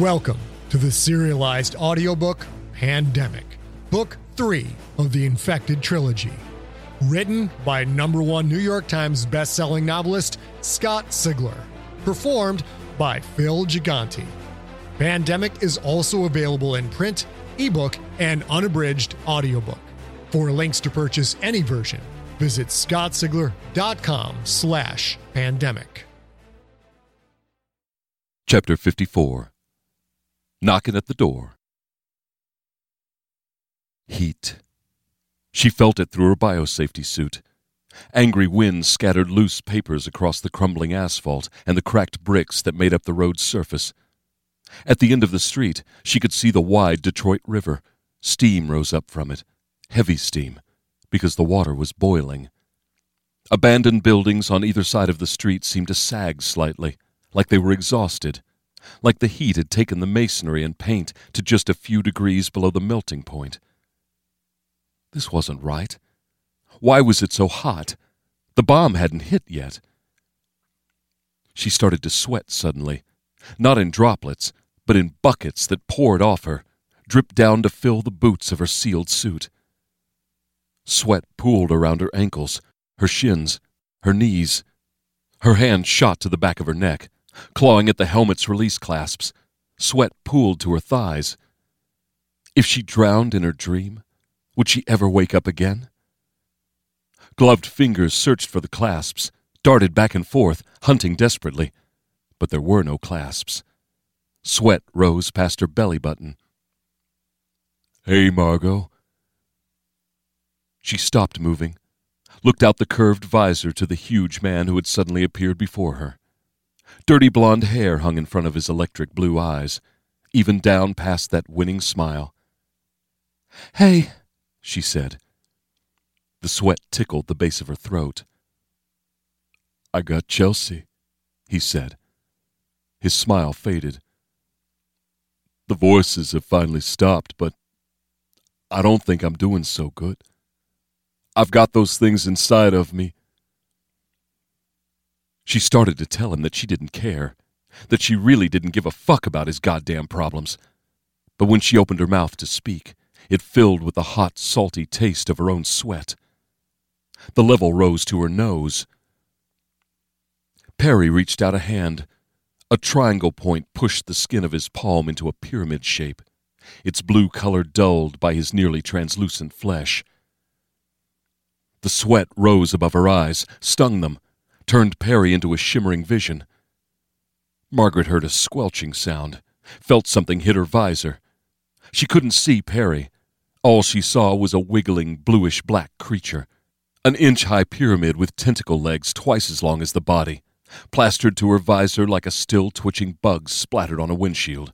Welcome to the serialized audiobook Pandemic, Book 3 of the Infected Trilogy. Written by number one New York Times bestselling novelist Scott Sigler. Performed by Phil Gigante. Pandemic is also available in print, ebook, and unabridged audiobook. For links to purchase any version, visit scottsigler.com slash pandemic. Chapter 54 Knocking at the Door. Heat. She felt it through her biosafety suit. Angry winds scattered loose papers across the crumbling asphalt and the cracked bricks that made up the road's surface. At the end of the street, she could see the wide Detroit River. Steam rose up from it, heavy steam, because the water was boiling. Abandoned buildings on either side of the street seemed to sag slightly, like they were exhausted, like the heat had taken the masonry and paint to just a few degrees below the melting point. This wasn't right. Why was it so hot? The bomb hadn't hit yet. She started to sweat suddenly, not in droplets, but in buckets that poured off her, dripped down to fill the boots of her sealed suit. Sweat pooled around her ankles, her shins, her knees. Her hand shot to the back of her neck, clawing at the helmet's release clasps. Sweat pooled to her thighs. If she drowned in her dream, would she ever wake up again? Gloved fingers searched for the clasps, darted back and forth, hunting desperately, but there were no clasps. Sweat rose past her belly button. Hey, Margot. She stopped moving, looked out the curved visor to the huge man who had suddenly appeared before her. Dirty blonde hair hung in front of his electric blue eyes, even down past that winning smile. Hey, she said. The sweat tickled the base of her throat. I got Chelsea, he said. His smile faded. The voices have finally stopped, but I don't think I'm doing so good. I've got those things inside of me. She started to tell him that she didn't care, that she really didn't give a fuck about his goddamn problems. But when she opened her mouth to speak, it filled with the hot, salty taste of her own sweat. The level rose to her nose. Perry reached out a hand. A triangle point pushed the skin of his palm into a pyramid shape, its blue color dulled by his nearly translucent flesh. The sweat rose above her eyes, stung them, turned Perry into a shimmering vision. Margaret heard a squelching sound, felt something hit her visor. She couldn't see Perry. All she saw was a wiggling, bluish black creature, an inch high pyramid with tentacle legs twice as long as the body, plastered to her visor like a still twitching bug splattered on a windshield.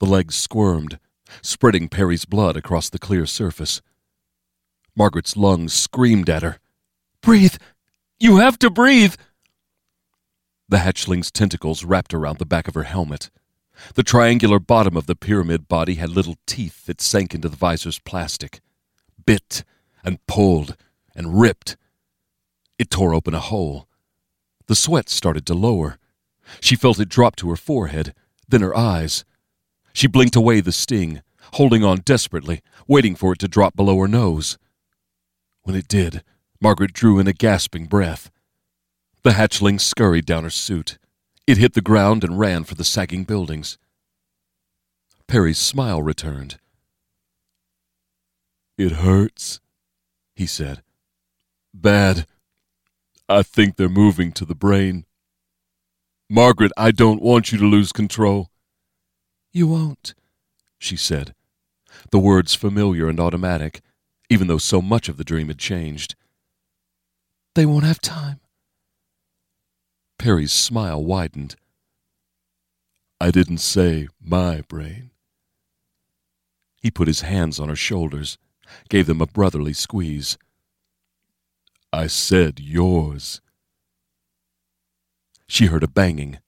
The legs squirmed, spreading Perry's blood across the clear surface. Margaret's lungs screamed at her. Breathe! You have to breathe! The hatchling's tentacles wrapped around the back of her helmet. The triangular bottom of the pyramid body had little teeth that sank into the visor's plastic, bit and pulled and ripped. It tore open a hole. The sweat started to lower. She felt it drop to her forehead, then her eyes. She blinked away the sting, holding on desperately, waiting for it to drop below her nose. When it did, Margaret drew in a gasping breath. The hatchling scurried down her suit. It hit the ground and ran for the sagging buildings. Perry's smile returned. It hurts, he said. Bad. I think they're moving to the brain. Margaret, I don't want you to lose control. You won't, she said, the words familiar and automatic, even though so much of the dream had changed. They won't have time. Perry's smile widened. I didn't say my brain. He put his hands on her shoulders, gave them a brotherly squeeze. I said yours. She heard a banging.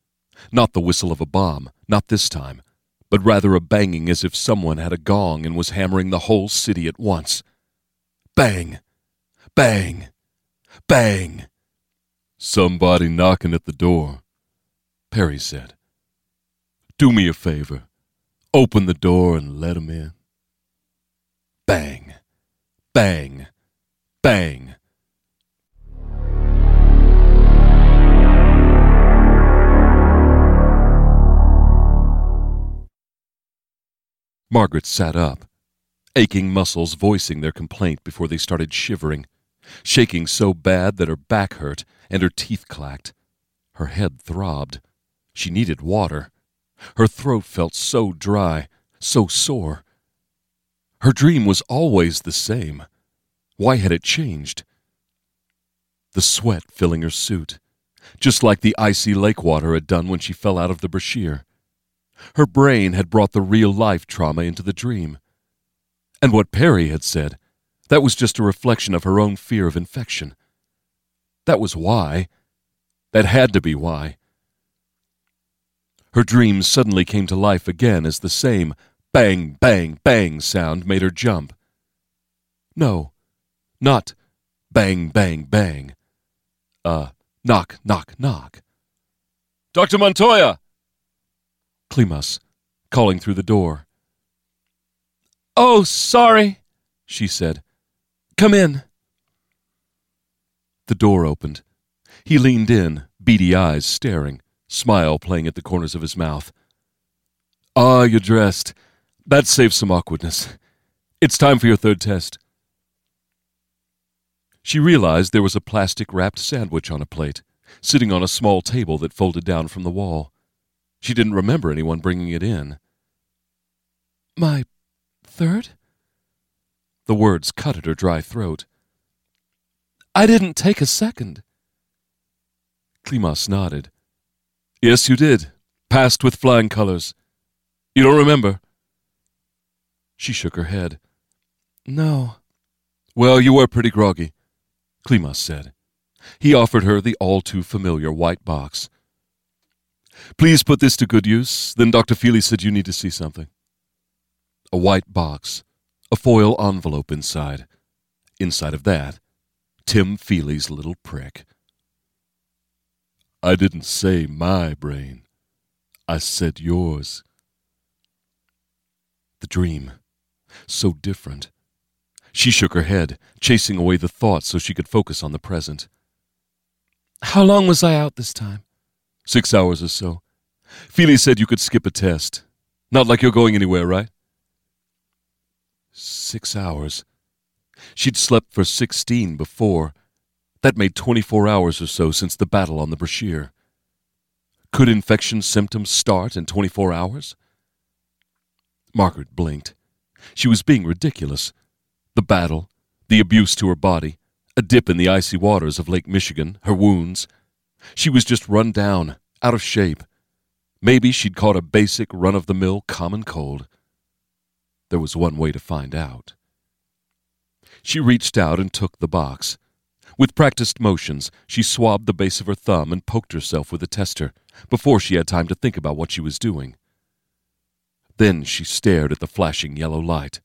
Not the whistle of a bomb, not this time, but rather a banging as if someone had a gong and was hammering the whole city at once. Bang! Bang! Bang! Somebody knocking at the door, Perry said. Do me a favor. Open the door and let him in. Bang. Bang. Bang. Margaret sat up, aching muscles voicing their complaint before they started shivering, shaking so bad that her back hurt and her teeth clacked. Her head throbbed. She needed water. Her throat felt so dry, so sore. Her dream was always the same. Why had it changed? The sweat filling her suit, just like the icy lake water had done when she fell out of the Brashear. Her brain had brought the real life trauma into the dream. And what Perry had said, that was just a reflection of her own fear of infection. That was why. That had to be why. Her dreams suddenly came to life again as the same bang, bang, bang sound made her jump. No, not bang, bang, bang. Uh, knock, knock, knock. Dr. Montoya! Klimas, calling through the door. Oh, sorry, she said. Come in. The door opened. He leaned in, beady eyes staring, smile playing at the corners of his mouth. Ah, you're dressed. That saves some awkwardness. It's time for your third test. She realized there was a plastic wrapped sandwich on a plate, sitting on a small table that folded down from the wall. She didn't remember anyone bringing it in. My third? The words cut at her dry throat. I didn't take a second. Klimas nodded. Yes, you did. Passed with flying colors. You don't remember? She shook her head. No. Well, you were pretty groggy, Klimas said. He offered her the all too familiar white box. Please put this to good use. Then Dr. Feely said you need to see something. A white box, a foil envelope inside. Inside of that, Tim Feely's little prick. I didn't say my brain. I said yours. The dream. So different. She shook her head, chasing away the thoughts so she could focus on the present. How long was I out this time? Six hours or so. Feely said you could skip a test. Not like you're going anywhere, right? Six hours. She'd slept for sixteen before. That made twenty-four hours or so since the battle on the Brashear. Could infection symptoms start in twenty-four hours? Margaret blinked. She was being ridiculous. The battle, the abuse to her body, a dip in the icy waters of Lake Michigan, her wounds, she was just run down, out of shape. Maybe she'd caught a basic run of the mill common cold. There was one way to find out. She reached out and took the box. With practiced motions, she swabbed the base of her thumb and poked herself with a tester before she had time to think about what she was doing. Then she stared at the flashing yellow light,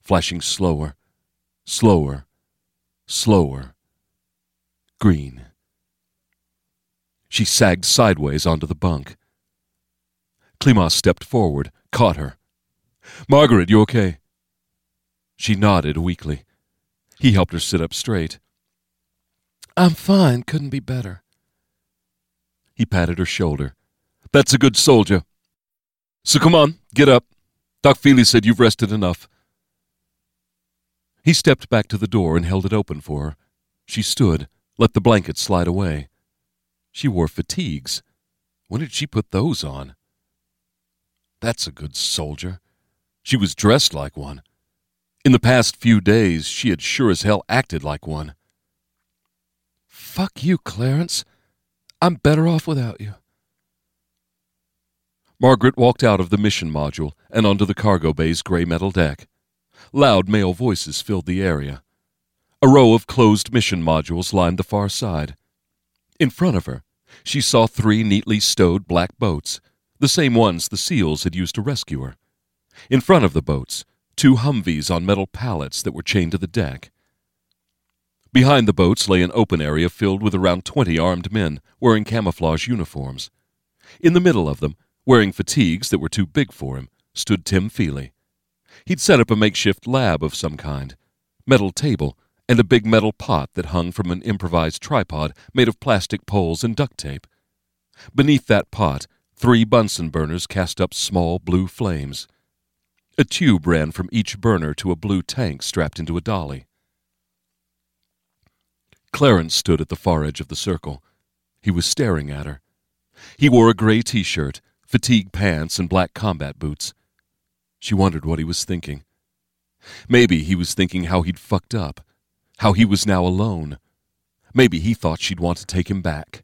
flashing slower, slower, slower. Green. She sagged sideways onto the bunk. Klimas stepped forward, caught her. Margaret, you okay? She nodded weakly. He helped her sit up straight. I'm fine. Couldn't be better. He patted her shoulder. That's a good soldier. So come on, get up. Doc Feely said you've rested enough. He stepped back to the door and held it open for her. She stood, let the blanket slide away. She wore fatigues. When did she put those on? That's a good soldier. She was dressed like one. In the past few days, she had sure as hell acted like one. Fuck you, Clarence. I'm better off without you. Margaret walked out of the mission module and onto the cargo bay's gray metal deck. Loud male voices filled the area. A row of closed mission modules lined the far side. In front of her, she saw three neatly stowed black boats, the same ones the SEALs had used to rescue her. In front of the boats, two Humvees on metal pallets that were chained to the deck. Behind the boats lay an open area filled with around twenty armed men wearing camouflage uniforms. In the middle of them Wearing fatigues that were too big for him, stood Tim Feely. He'd set up a makeshift lab of some kind metal table, and a big metal pot that hung from an improvised tripod made of plastic poles and duct tape. Beneath that pot, three Bunsen burners cast up small blue flames. A tube ran from each burner to a blue tank strapped into a dolly. Clarence stood at the far edge of the circle. He was staring at her. He wore a gray t shirt, fatigue pants, and black combat boots. She wondered what he was thinking. Maybe he was thinking how he'd fucked up, how he was now alone. Maybe he thought she'd want to take him back.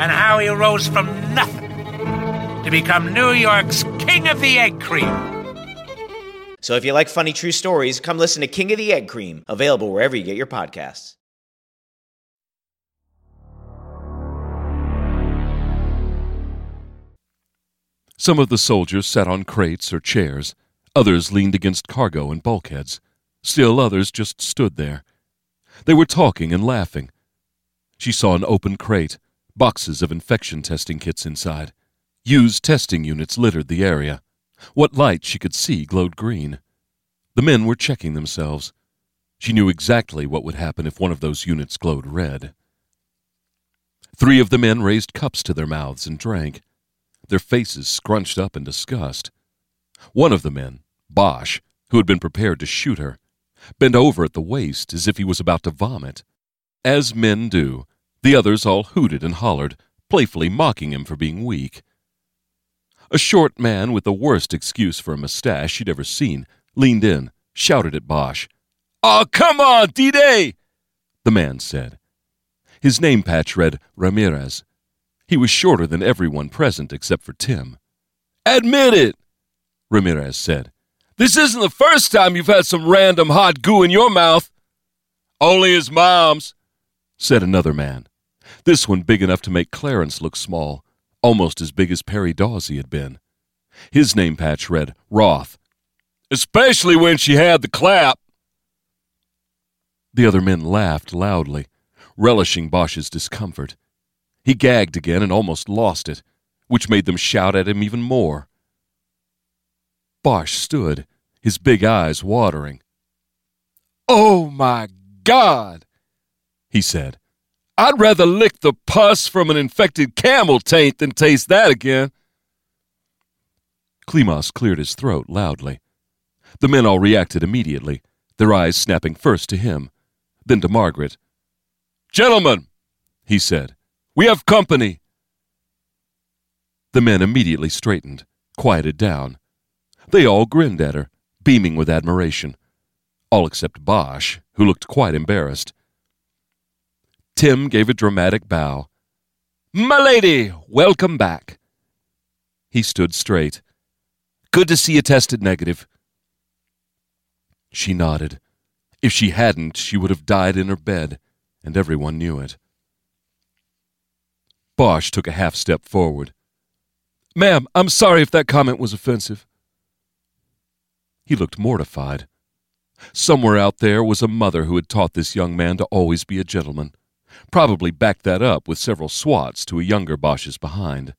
and how he rose from nothing to become New York's King of the Egg Cream. So if you like funny true stories, come listen to King of the Egg Cream, available wherever you get your podcasts. Some of the soldiers sat on crates or chairs, others leaned against cargo and bulkheads, still others just stood there. They were talking and laughing. She saw an open crate, boxes of infection testing kits inside. Used testing units littered the area. What light she could see glowed green. The men were checking themselves. She knew exactly what would happen if one of those units glowed red. Three of the men raised cups to their mouths and drank their faces scrunched up in disgust. One of the men, Bosch, who had been prepared to shoot her, bent over at the waist as if he was about to vomit. As men do, the others all hooted and hollered, playfully mocking him for being weak. A short man with the worst excuse for a mustache she'd ever seen leaned in, shouted at Bosch. Oh, ah, come on, D-Day! The man said. His name patch read Ramirez. He was shorter than everyone present except for Tim. Admit it, Ramirez said. This isn't the first time you've had some random hot goo in your mouth. Only his mom's, said another man. This one big enough to make Clarence look small, almost as big as Perry Dawsey had been. His name patch read Roth. Especially when she had the clap. The other men laughed loudly, relishing Bosch's discomfort. He gagged again and almost lost it, which made them shout at him even more. Bosch stood, his big eyes watering. Oh my God, he said. I'd rather lick the pus from an infected camel taint than taste that again. Klimas cleared his throat loudly. The men all reacted immediately, their eyes snapping first to him, then to Margaret. Gentlemen, he said, we have company. The men immediately straightened, quieted down. They all grinned at her, beaming with admiration. All except Bosch, who looked quite embarrassed. Tim gave a dramatic bow. My lady, welcome back. He stood straight. Good to see you tested negative. She nodded. If she hadn't, she would have died in her bed, and everyone knew it. Bosch took a half step forward. Ma'am, I'm sorry if that comment was offensive. He looked mortified. Somewhere out there was a mother who had taught this young man to always be a gentleman, probably backed that up with several swats to a younger Bosch's behind.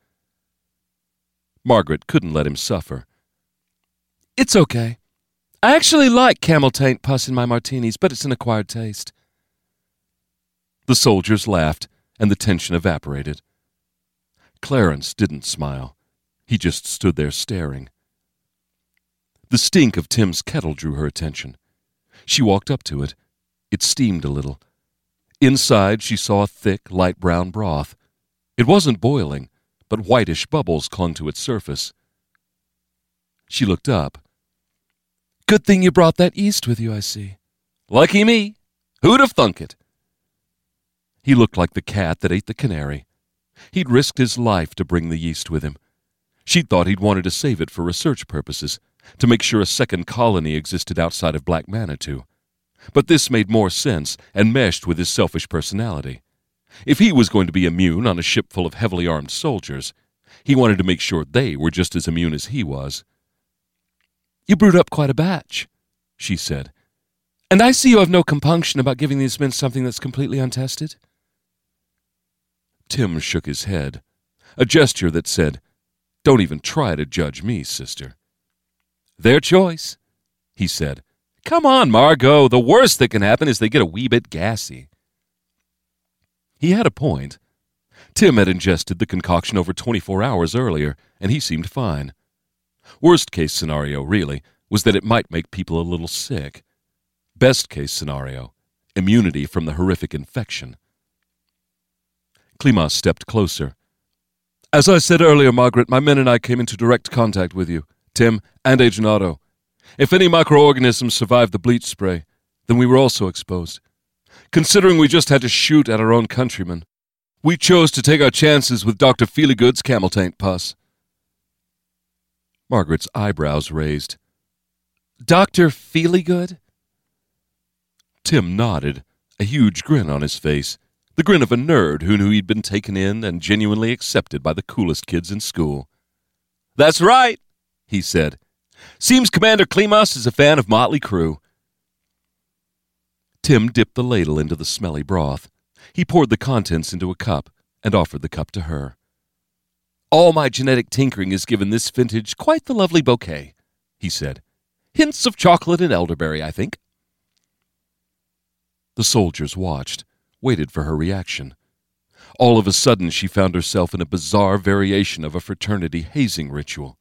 Margaret couldn't let him suffer. It's okay. I actually like camel taint pus in my martinis, but it's an acquired taste. The soldiers laughed, and the tension evaporated. Clarence didn't smile. He just stood there staring. The stink of Tim's kettle drew her attention. She walked up to it. It steamed a little. Inside, she saw a thick, light brown broth. It wasn't boiling, but whitish bubbles clung to its surface. She looked up. Good thing you brought that yeast with you, I see. Lucky me. Who'd have thunk it? He looked like the cat that ate the canary. He'd risked his life to bring the yeast with him. She'd thought he'd wanted to save it for research purposes, to make sure a second colony existed outside of Black Manitou. But this made more sense and meshed with his selfish personality. If he was going to be immune on a ship full of heavily armed soldiers, he wanted to make sure they were just as immune as he was. You brewed up quite a batch, she said. And I see you have no compunction about giving these men something that's completely untested. Tim shook his head, a gesture that said, Don't even try to judge me, sister. Their choice, he said. Come on, Margot. The worst that can happen is they get a wee bit gassy. He had a point. Tim had ingested the concoction over 24 hours earlier, and he seemed fine. Worst case scenario, really, was that it might make people a little sick. Best case scenario, immunity from the horrific infection. Klimas stepped closer. As I said earlier, Margaret, my men and I came into direct contact with you, Tim and Agent Otto. If any microorganisms survived the bleach spray, then we were also exposed. Considering we just had to shoot at our own countrymen, we chose to take our chances with Dr. Feelygood's camel taint pus. Margaret's eyebrows raised. Dr. Feelygood? Tim nodded, a huge grin on his face, the grin of a nerd who knew he'd been taken in and genuinely accepted by the coolest kids in school. That's right, he said. Seems Commander Klimas is a fan of Motley Crue. Tim dipped the ladle into the smelly broth. He poured the contents into a cup and offered the cup to her. All my genetic tinkering has given this vintage quite the lovely bouquet, he said. Hints of chocolate and elderberry, I think. The soldiers watched, waited for her reaction. All of a sudden, she found herself in a bizarre variation of a fraternity hazing ritual.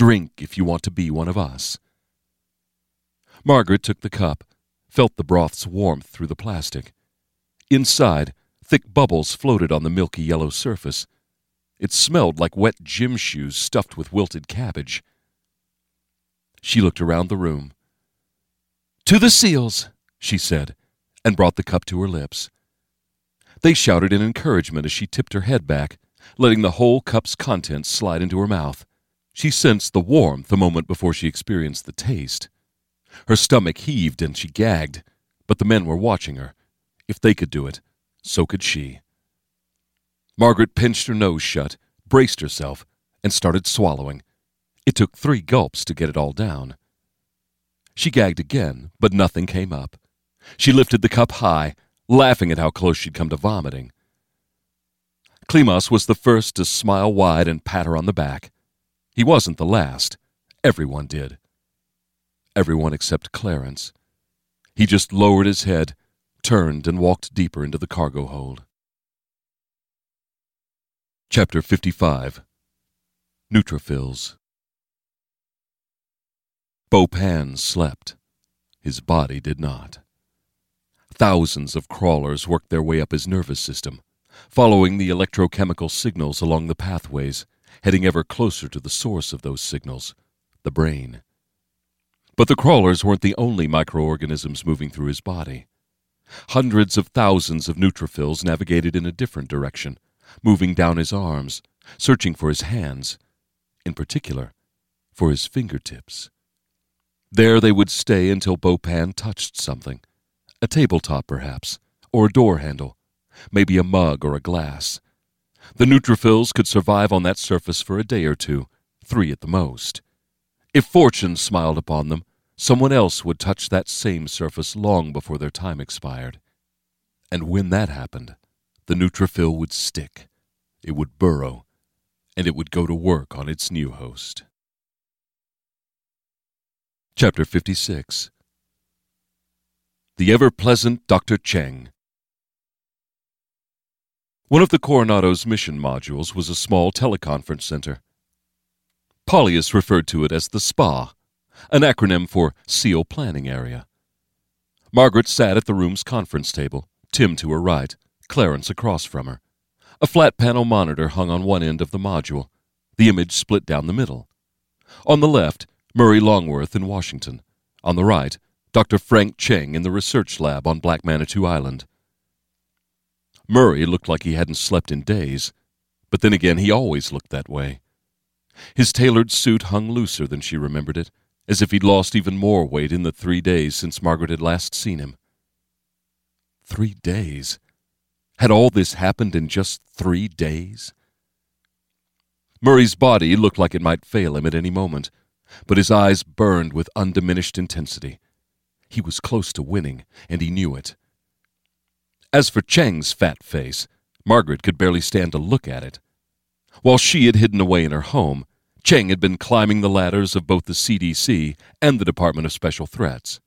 Drink if you want to be one of us. Margaret took the cup, felt the broth's warmth through the plastic. Inside, thick bubbles floated on the milky yellow surface. It smelled like wet gym shoes stuffed with wilted cabbage. She looked around the room. To the seals, she said, and brought the cup to her lips. They shouted in encouragement as she tipped her head back, letting the whole cup's contents slide into her mouth. She sensed the warmth a moment before she experienced the taste. Her stomach heaved and she gagged, but the men were watching her. If they could do it, so could she. Margaret pinched her nose shut, braced herself, and started swallowing. It took three gulps to get it all down. She gagged again, but nothing came up. She lifted the cup high, laughing at how close she'd come to vomiting. Klimas was the first to smile wide and pat her on the back. He wasn't the last. Everyone did. Everyone except Clarence. He just lowered his head, turned, and walked deeper into the cargo hold. Chapter 55 Neutrophils Bo Pan slept. His body did not. Thousands of crawlers worked their way up his nervous system, following the electrochemical signals along the pathways, heading ever closer to the source of those signals, the brain. But the crawlers weren't the only microorganisms moving through his body. Hundreds of thousands of neutrophils navigated in a different direction, moving down his arms, searching for his hands, in particular, for his fingertips. There they would stay until Bo Pan touched something a tabletop, perhaps, or a door handle, maybe a mug or a glass. The neutrophils could survive on that surface for a day or two, three at the most. If fortune smiled upon them, someone else would touch that same surface long before their time expired. And when that happened, the neutrophil would stick, it would burrow, and it would go to work on its new host. Chapter 56 The Ever Pleasant Dr. Cheng One of the Coronado's mission modules was a small teleconference center. Paulius referred to it as the SPA, an acronym for SEAL Planning Area. Margaret sat at the room's conference table, Tim to her right, Clarence across from her. A flat panel monitor hung on one end of the module, the image split down the middle. On the left, Murray Longworth in Washington. On the right, Dr. Frank Cheng in the research lab on Black Manitou Island. Murray looked like he hadn't slept in days, but then again he always looked that way. His tailored suit hung looser than she remembered it, as if he'd lost even more weight in the three days since Margaret had last seen him. Three days? Had all this happened in just three days? Murray's body looked like it might fail him at any moment, but his eyes burned with undiminished intensity. He was close to winning, and he knew it. As for Cheng's fat face, Margaret could barely stand to look at it. While she had hidden away in her home, Cheng had been climbing the ladders of both the CDC and the Department of Special Threats.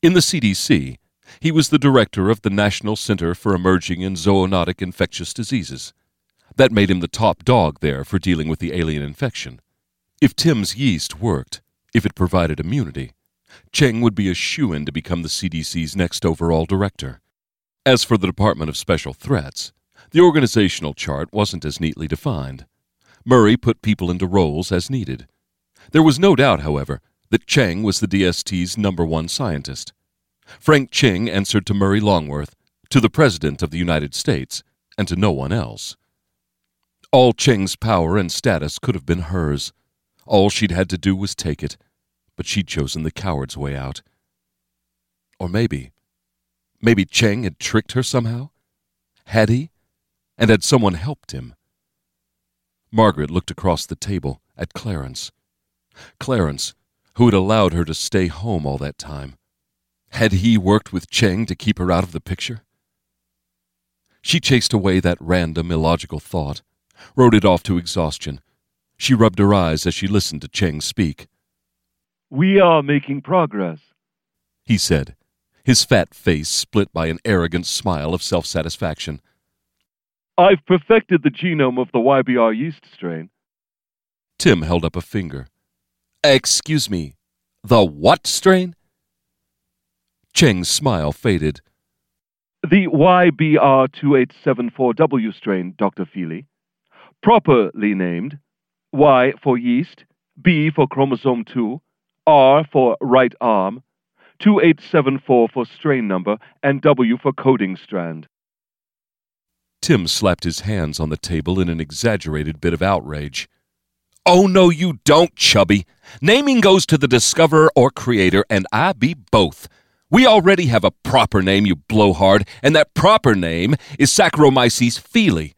In the CDC, he was the director of the National Center for Emerging and Zoonotic Infectious Diseases. That made him the top dog there for dealing with the alien infection. If Tim's yeast worked, if it provided immunity, Cheng would be a shoo in to become the CDC's next overall director. As for the Department of Special Threats, the organizational chart wasn't as neatly defined. Murray put people into roles as needed. There was no doubt, however, that Cheng was the DST's number one scientist. Frank Cheng answered to Murray Longworth, to the President of the United States, and to no one else. All Cheng's power and status could have been hers. All she'd had to do was take it, but she'd chosen the coward's way out. Or maybe, maybe Cheng had tricked her somehow? Had he? And had someone helped him? Margaret looked across the table at Clarence. Clarence, who had allowed her to stay home all that time. Had he worked with Cheng to keep her out of the picture? She chased away that random, illogical thought, wrote it off to exhaustion, she rubbed her eyes as she listened to Cheng speak. We are making progress, he said, his fat face split by an arrogant smile of self satisfaction. I've perfected the genome of the YBR yeast strain. Tim held up a finger. Excuse me, the what strain? Cheng's smile faded. The YBR2874W strain, Dr. Feely. Properly named Y for yeast, B for chromosome 2, R for right arm, 2874 for strain number, and W for coding strand. Tim slapped his hands on the table in an exaggerated bit of outrage. Oh, no, you don't, Chubby. Naming goes to the discoverer or creator, and I be both. We already have a proper name, you blowhard, and that proper name is Saccharomyces feely.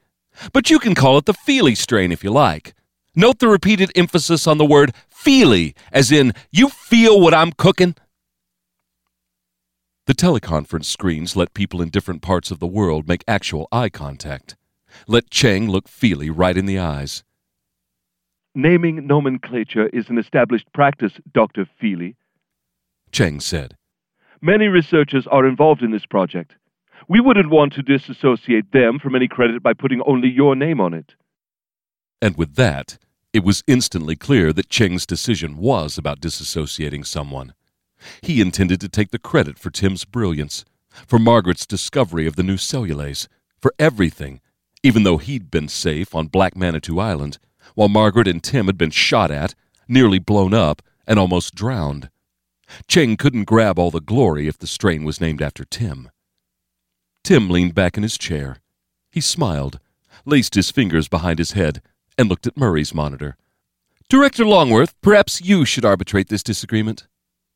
But you can call it the Feely strain if you like. Note the repeated emphasis on the word feely, as in, you feel what I'm cooking? The teleconference screens let people in different parts of the world make actual eye contact. Let Cheng look Feely right in the eyes. Naming nomenclature is an established practice, Dr. Feely, Cheng said. Many researchers are involved in this project. We wouldn't want to disassociate them from any credit by putting only your name on it. And with that, it was instantly clear that Cheng's decision was about disassociating someone. He intended to take the credit for Tim's brilliance, for Margaret's discovery of the new cellulase, for everything, even though he'd been safe on Black Manitou Island, while Margaret and Tim had been shot at, nearly blown up, and almost drowned. Cheng couldn't grab all the glory if the strain was named after Tim. Tim leaned back in his chair. He smiled, laced his fingers behind his head, and looked at Murray's monitor. Director Longworth, perhaps you should arbitrate this disagreement,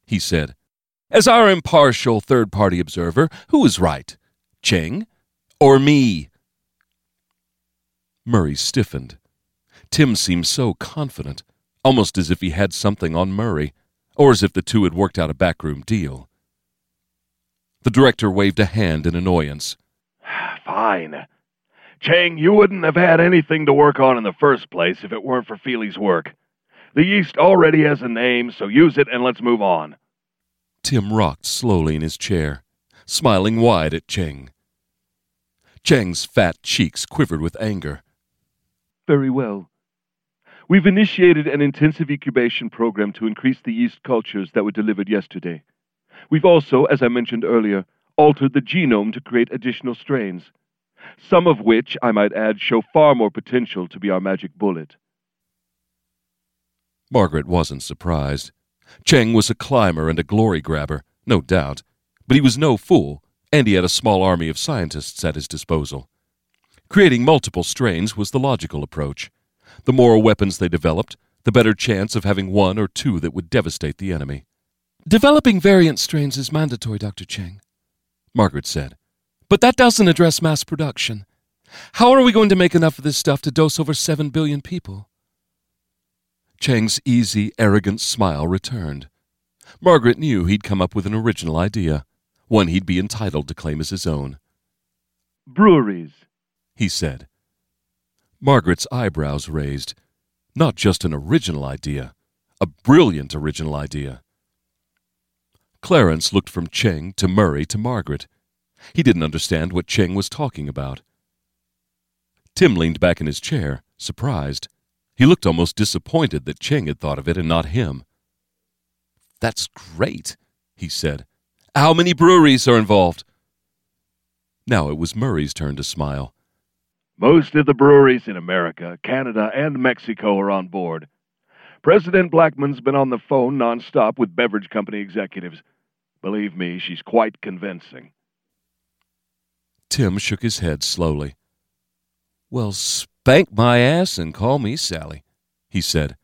he said. As our impartial third party observer, who is right? Cheng or me? Murray stiffened. Tim seemed so confident, almost as if he had something on Murray, or as if the two had worked out a backroom deal. The director waved a hand in annoyance. Fine. Cheng, you wouldn't have had anything to work on in the first place if it weren't for Feely's work. The yeast already has a name, so use it and let's move on. Tim rocked slowly in his chair, smiling wide at Cheng. Cheng's fat cheeks quivered with anger. Very well. We've initiated an intensive incubation program to increase the yeast cultures that were delivered yesterday. We've also, as I mentioned earlier, altered the genome to create additional strains, some of which, I might add, show far more potential to be our magic bullet. Margaret wasn't surprised. Cheng was a climber and a glory grabber, no doubt, but he was no fool, and he had a small army of scientists at his disposal. Creating multiple strains was the logical approach. The more weapons they developed, the better chance of having one or two that would devastate the enemy. Developing variant strains is mandatory, Dr. Cheng, Margaret said. But that doesn't address mass production. How are we going to make enough of this stuff to dose over seven billion people? Cheng's easy, arrogant smile returned. Margaret knew he'd come up with an original idea, one he'd be entitled to claim as his own. Breweries, he said. Margaret's eyebrows raised. Not just an original idea, a brilliant original idea. Clarence looked from Cheng to Murray to Margaret. He didn't understand what Cheng was talking about. Tim leaned back in his chair, surprised. He looked almost disappointed that Cheng had thought of it and not him. That's great, he said. How many breweries are involved? Now it was Murray's turn to smile. Most of the breweries in America, Canada, and Mexico are on board. President Blackman's been on the phone nonstop with beverage company executives. Believe me, she's quite convincing. Tim shook his head slowly. Well, spank my ass and call me Sally, he said.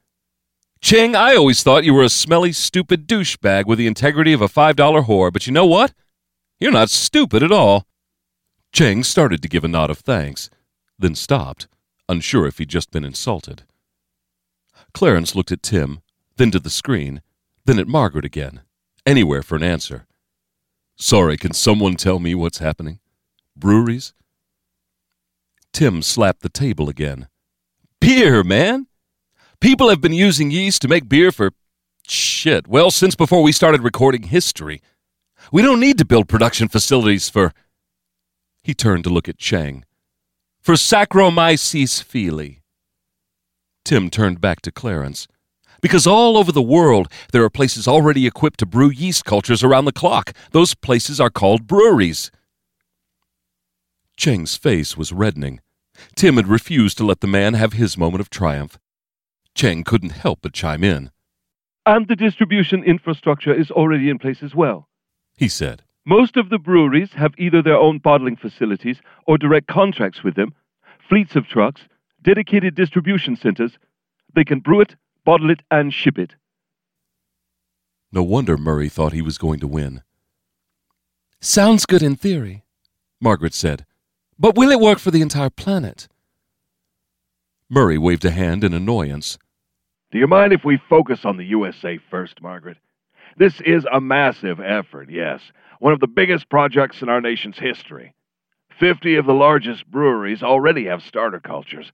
Cheng, I always thought you were a smelly, stupid douchebag with the integrity of a $5 whore, but you know what? You're not stupid at all. Cheng started to give a nod of thanks, then stopped, unsure if he'd just been insulted. Clarence looked at Tim, then to the screen, then at Margaret again, anywhere for an answer. Sorry, can someone tell me what's happening? Breweries? Tim slapped the table again. Beer, man! People have been using yeast to make beer for shit, well, since before we started recording history. We don't need to build production facilities for. He turned to look at Cheng. For Saccharomyces feely. Tim turned back to Clarence. Because all over the world, there are places already equipped to brew yeast cultures around the clock. Those places are called breweries. Cheng's face was reddening. Tim had refused to let the man have his moment of triumph. Cheng couldn't help but chime in. And the distribution infrastructure is already in place as well, he said. Most of the breweries have either their own bottling facilities or direct contracts with them, fleets of trucks, dedicated distribution centers. They can brew it, bottle it, and ship it. No wonder Murray thought he was going to win. Sounds good in theory, Margaret said. But will it work for the entire planet? Murray waved a hand in annoyance. Do you mind if we focus on the USA first, Margaret? This is a massive effort, yes, one of the biggest projects in our nation's history. Fifty of the largest breweries already have starter cultures.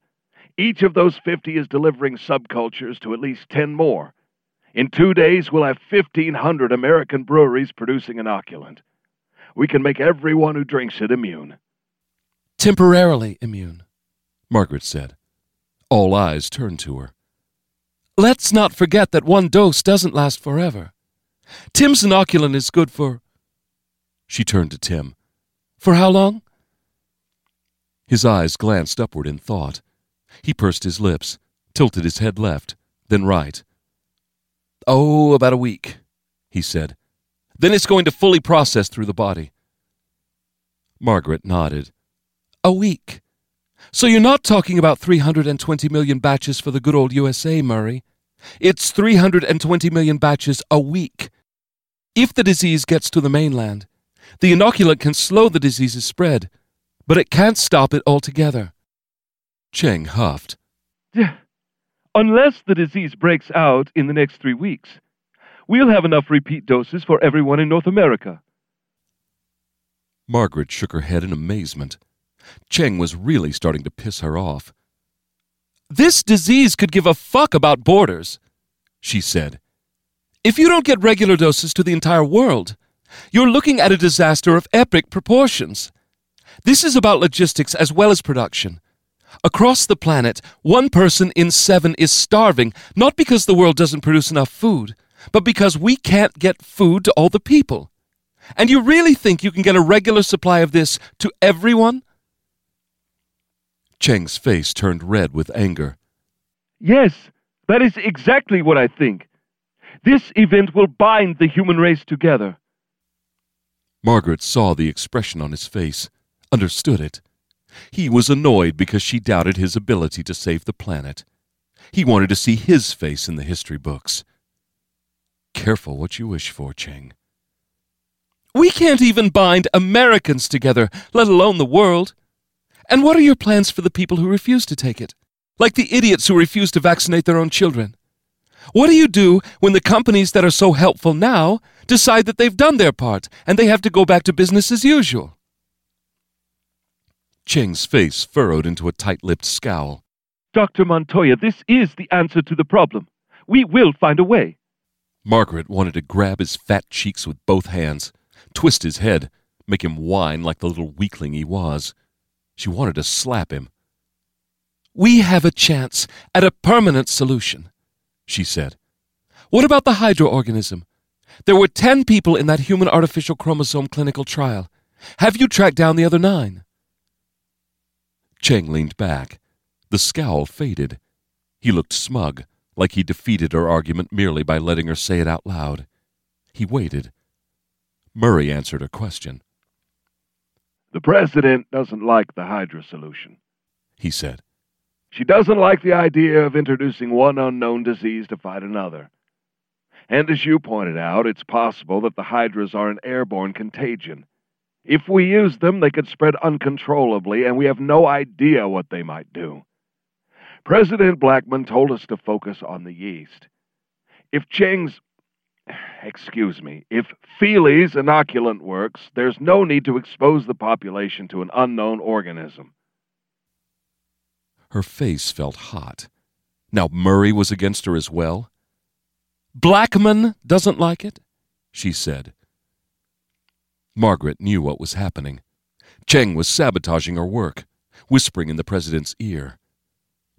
Each of those 50 is delivering subcultures to at least 10 more. In two days, we'll have 1,500 American breweries producing inoculant. We can make everyone who drinks it immune. Temporarily immune, Margaret said. All eyes turned to her. Let's not forget that one dose doesn't last forever. Tim's inoculant is good for. She turned to Tim. For how long? His eyes glanced upward in thought. He pursed his lips, tilted his head left, then right. Oh, about a week, he said. Then it's going to fully process through the body. Margaret nodded. A week. So you're not talking about 320 million batches for the good old USA, Murray. It's 320 million batches a week. If the disease gets to the mainland, the inoculant can slow the disease's spread, but it can't stop it altogether. Cheng huffed. Unless the disease breaks out in the next three weeks, we'll have enough repeat doses for everyone in North America. Margaret shook her head in amazement. Cheng was really starting to piss her off. This disease could give a fuck about borders, she said. If you don't get regular doses to the entire world, you're looking at a disaster of epic proportions. This is about logistics as well as production. Across the planet, one person in seven is starving, not because the world doesn't produce enough food, but because we can't get food to all the people. And you really think you can get a regular supply of this to everyone? Cheng's face turned red with anger. Yes, that is exactly what I think. This event will bind the human race together. Margaret saw the expression on his face, understood it. He was annoyed because she doubted his ability to save the planet. He wanted to see his face in the history books. Careful what you wish for, Cheng. We can't even bind Americans together, let alone the world. And what are your plans for the people who refuse to take it? Like the idiots who refuse to vaccinate their own children. What do you do when the companies that are so helpful now decide that they've done their part and they have to go back to business as usual? Cheng's face furrowed into a tight lipped scowl. Dr. Montoya, this is the answer to the problem. We will find a way. Margaret wanted to grab his fat cheeks with both hands, twist his head, make him whine like the little weakling he was. She wanted to slap him. We have a chance at a permanent solution, she said. What about the Hydra organism? There were ten people in that human artificial chromosome clinical trial. Have you tracked down the other nine? Cheng leaned back. The scowl faded. He looked smug, like he defeated her argument merely by letting her say it out loud. He waited. Murray answered her question. The President doesn't like the Hydra solution, he said. She doesn't like the idea of introducing one unknown disease to fight another. And as you pointed out, it's possible that the Hydras are an airborne contagion. If we use them, they could spread uncontrollably, and we have no idea what they might do. President Blackman told us to focus on the yeast. If Cheng's excuse me, if Feely's inoculant works, there's no need to expose the population to an unknown organism. Her face felt hot. Now Murray was against her as well. Blackman doesn't like it, she said. Margaret knew what was happening. Cheng was sabotaging her work, whispering in the president's ear.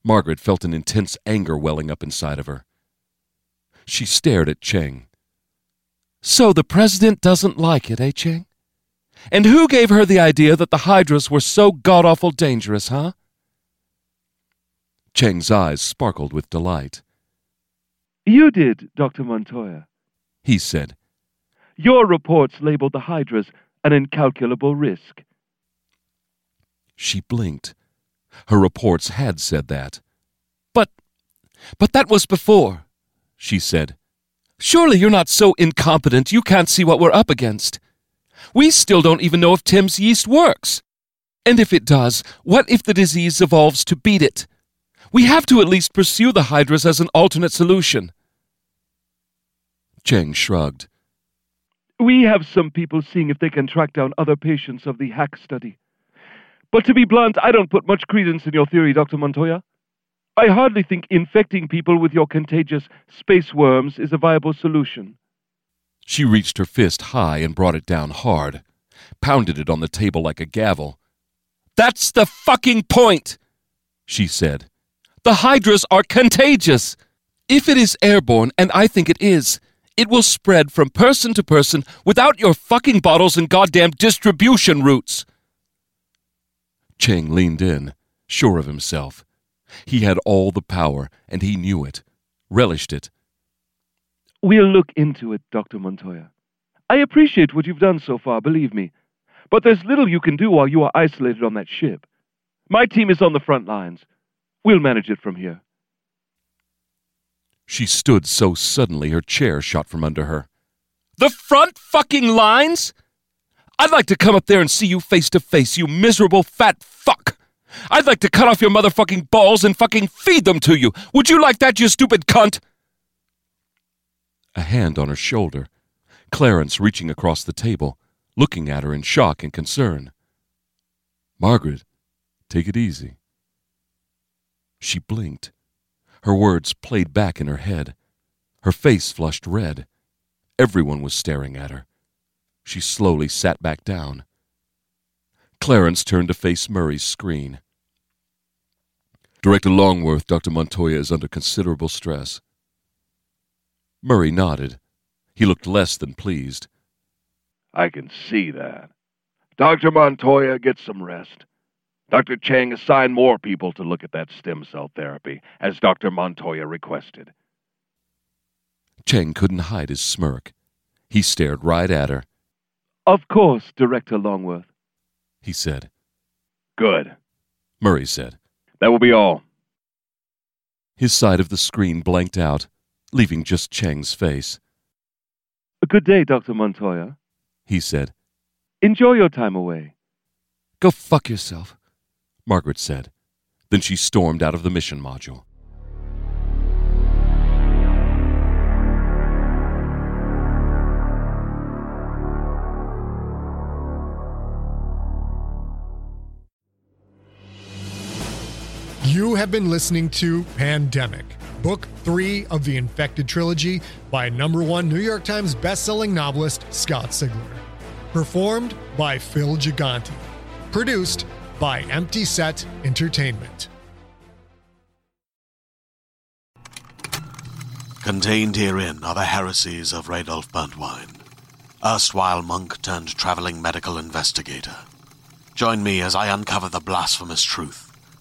Margaret felt an intense anger welling up inside of her. She stared at Cheng. So the president doesn't like it, eh, Cheng? And who gave her the idea that the Hydras were so god awful dangerous, huh? Cheng's eyes sparkled with delight. You did, Dr. Montoya, he said. Your reports labeled the Hydras an incalculable risk. She blinked. Her reports had said that. But, but that was before, she said. Surely you're not so incompetent you can't see what we're up against. We still don't even know if Tim's yeast works. And if it does, what if the disease evolves to beat it? We have to at least pursue the Hydras as an alternate solution. Cheng shrugged. We have some people seeing if they can track down other patients of the hack study. But to be blunt, I don't put much credence in your theory, Dr. Montoya. I hardly think infecting people with your contagious space worms is a viable solution. She reached her fist high and brought it down hard, pounded it on the table like a gavel. That's the fucking point, she said. The hydras are contagious. If it is airborne, and I think it is, it will spread from person to person without your fucking bottles and goddamn distribution routes. Cheng leaned in, sure of himself. He had all the power, and he knew it, relished it. We'll look into it, Dr. Montoya. I appreciate what you've done so far, believe me. But there's little you can do while you are isolated on that ship. My team is on the front lines. We'll manage it from here. She stood so suddenly her chair shot from under her. The front fucking lines? I'd like to come up there and see you face to face, you miserable fat fuck. I'd like to cut off your motherfucking balls and fucking feed them to you. Would you like that, you stupid cunt? A hand on her shoulder. Clarence reaching across the table, looking at her in shock and concern. Margaret, take it easy. She blinked. Her words played back in her head. Her face flushed red. Everyone was staring at her. She slowly sat back down. Clarence turned to face Murray's screen. Director Longworth, Dr. Montoya is under considerable stress. Murray nodded. He looked less than pleased. I can see that. Dr. Montoya, get some rest. Dr. Cheng assigned more people to look at that stem cell therapy, as Dr. Montoya requested. Cheng couldn't hide his smirk. He stared right at her. Of course, Director Longworth, he said. Good, Murray said. That will be all. His side of the screen blanked out, leaving just Cheng's face. A good day, Dr. Montoya, he said. Enjoy your time away. Go fuck yourself, Margaret said. Then she stormed out of the mission module. You have been listening to Pandemic, book three of the Infected trilogy by number one New York Times bestselling novelist Scott Sigler. Performed by Phil Gigante. Produced by Empty Set Entertainment. Contained herein are the heresies of Radolf Burntwine, erstwhile monk turned traveling medical investigator. Join me as I uncover the blasphemous truth